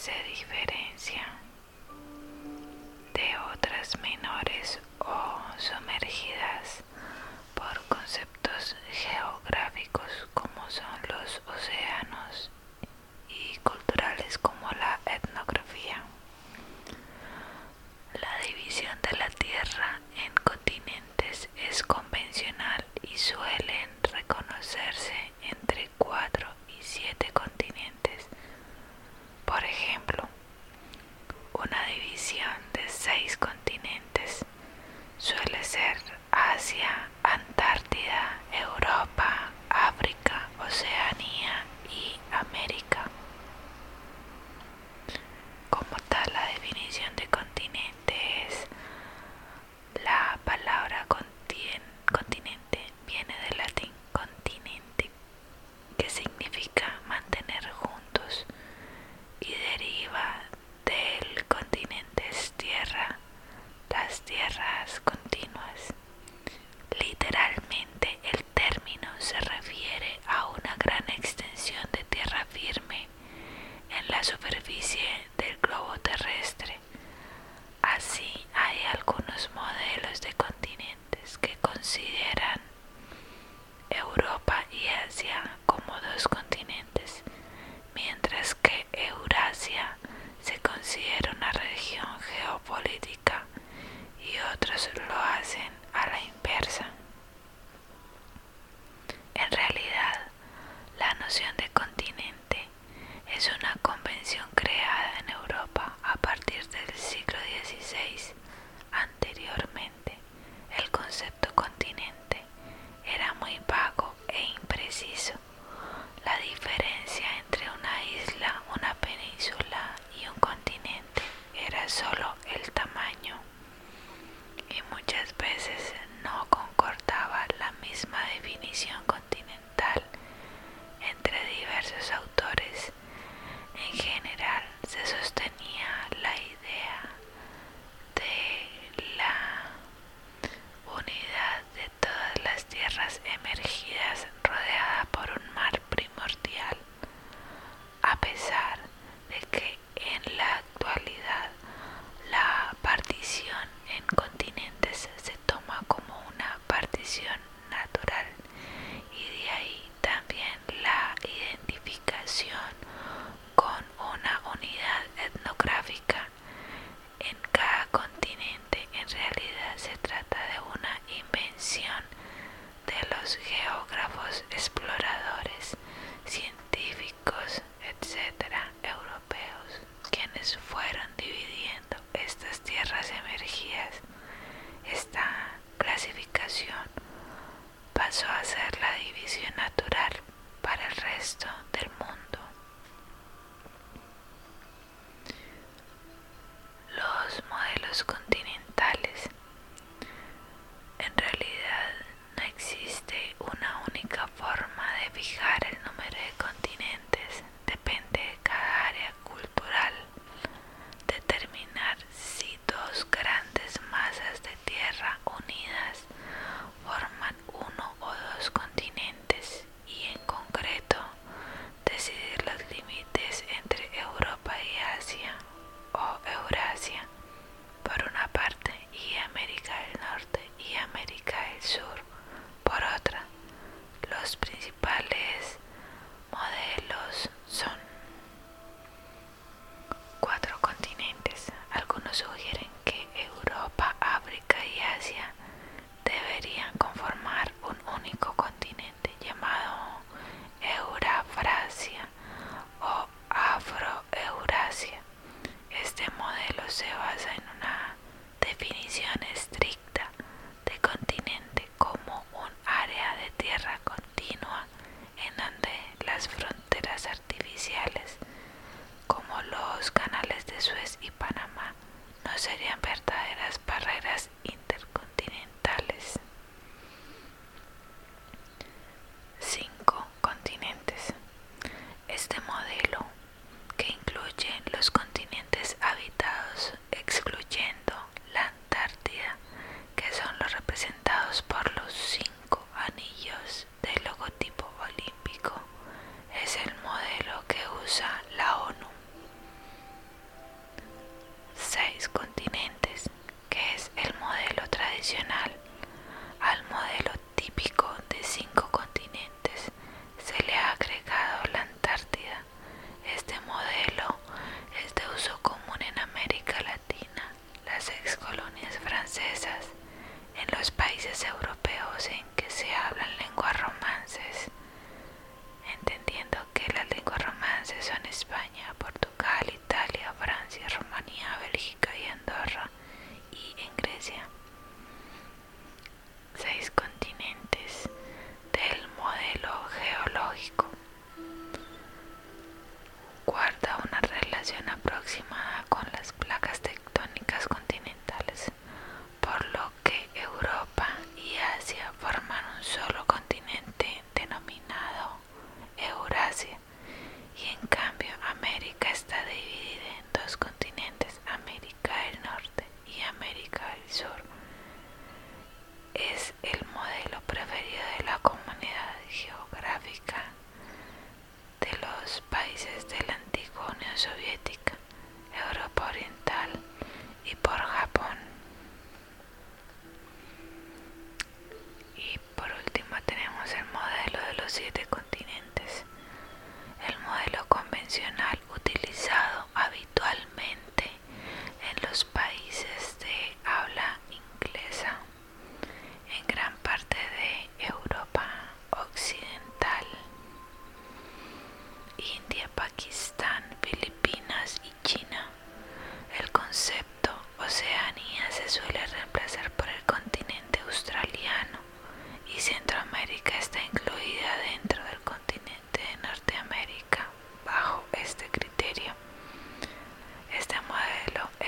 se diferencia de otras menores o sumergidas por conceptos geográficos como son los océanos.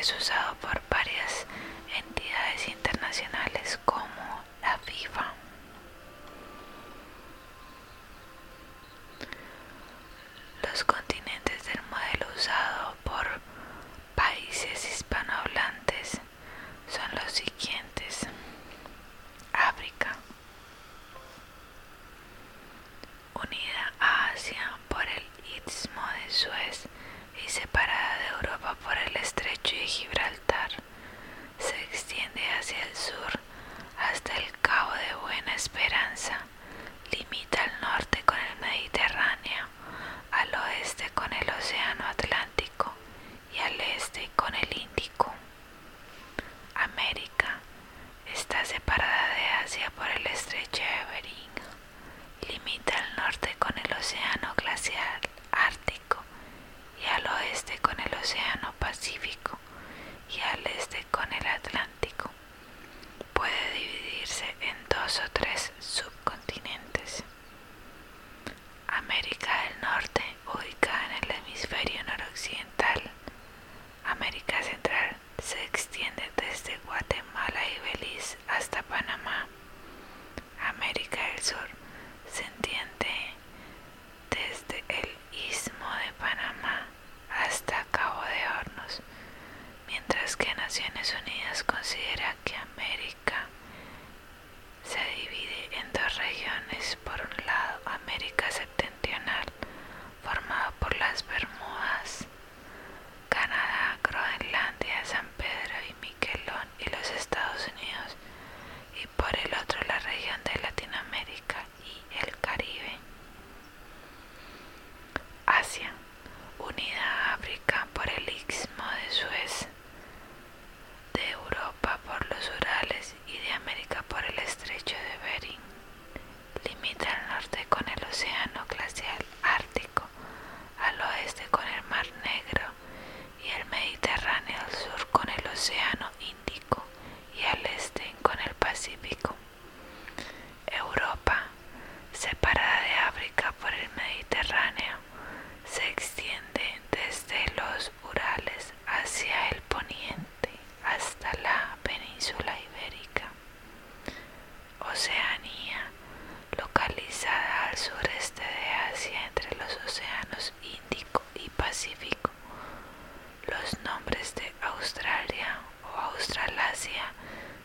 Jesús. Sabe.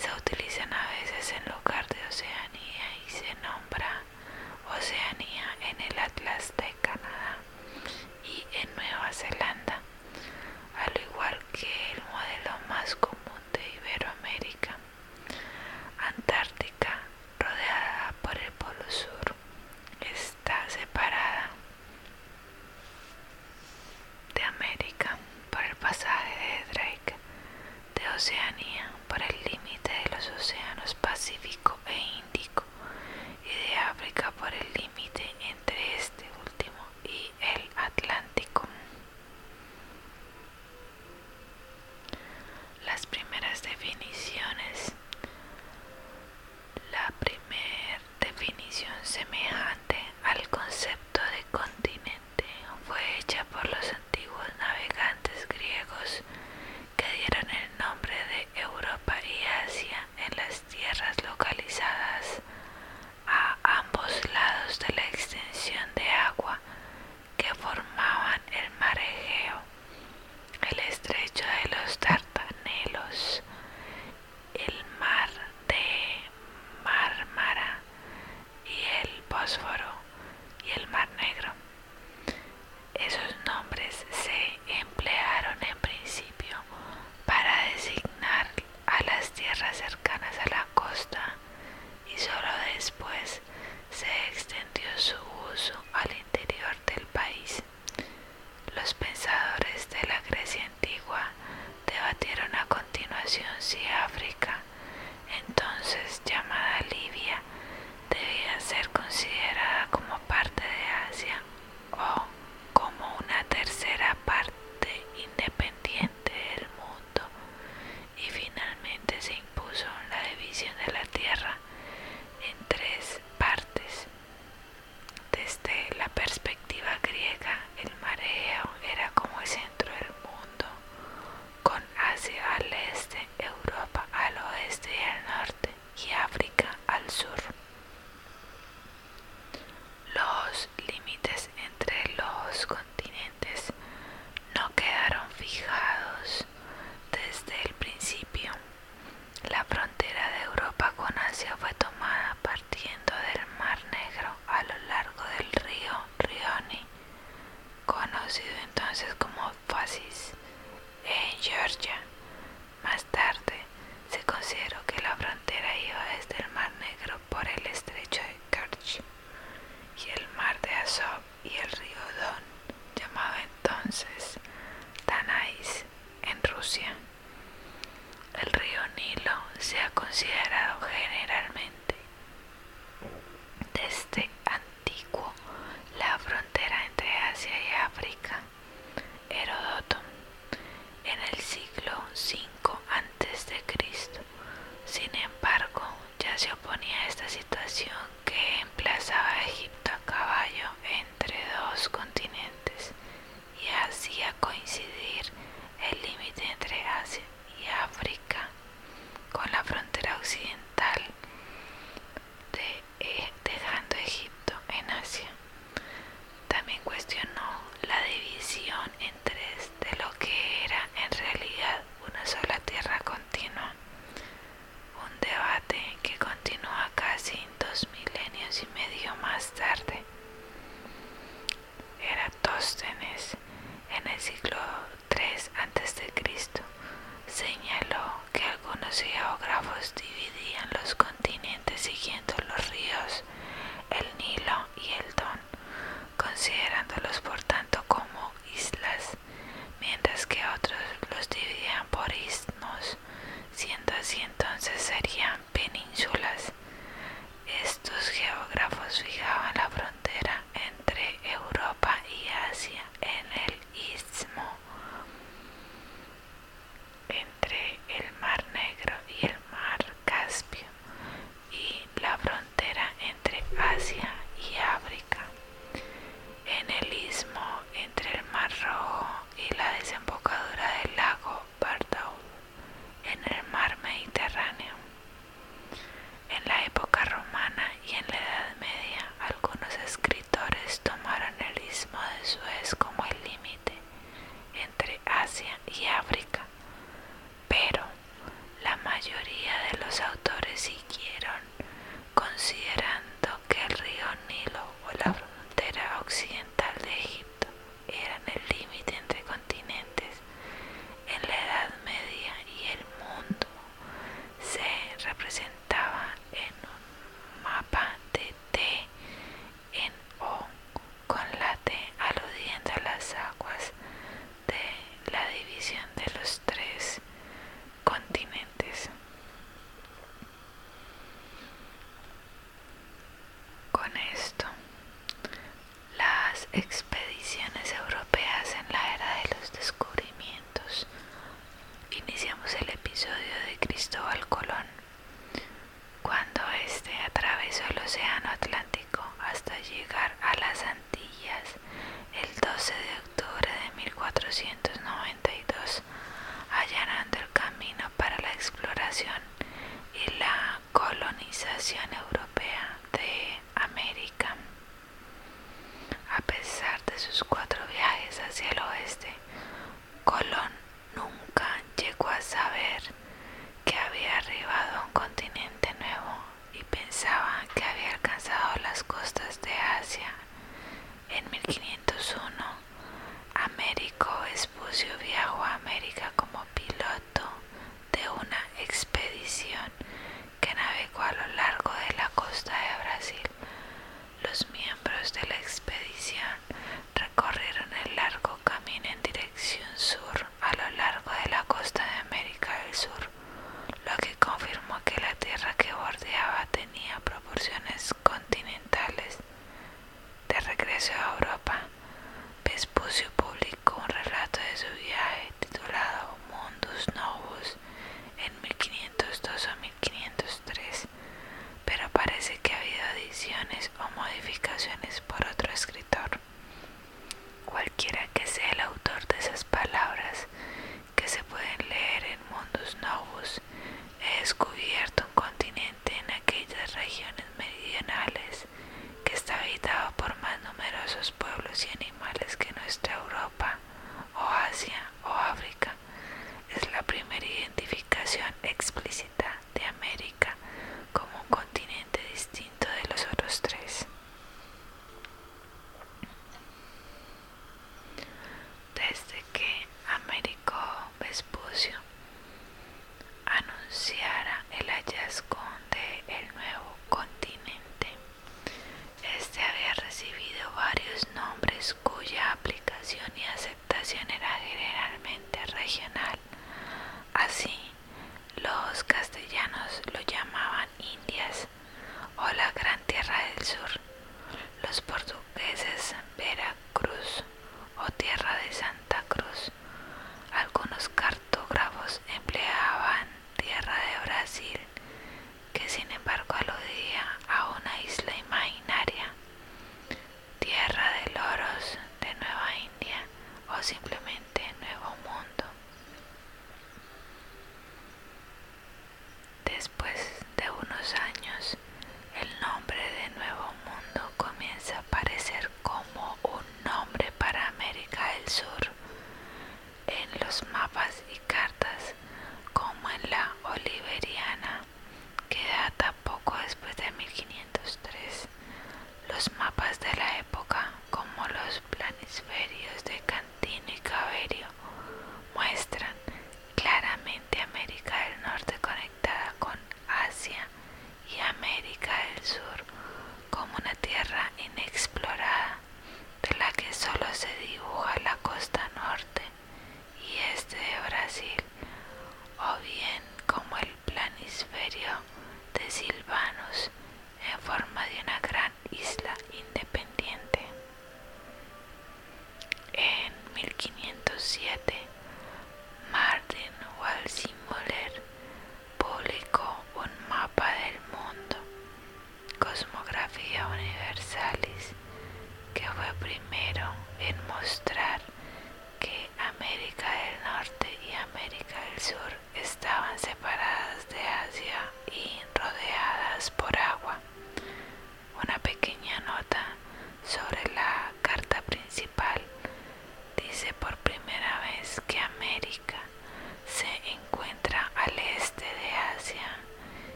Se utilizan exp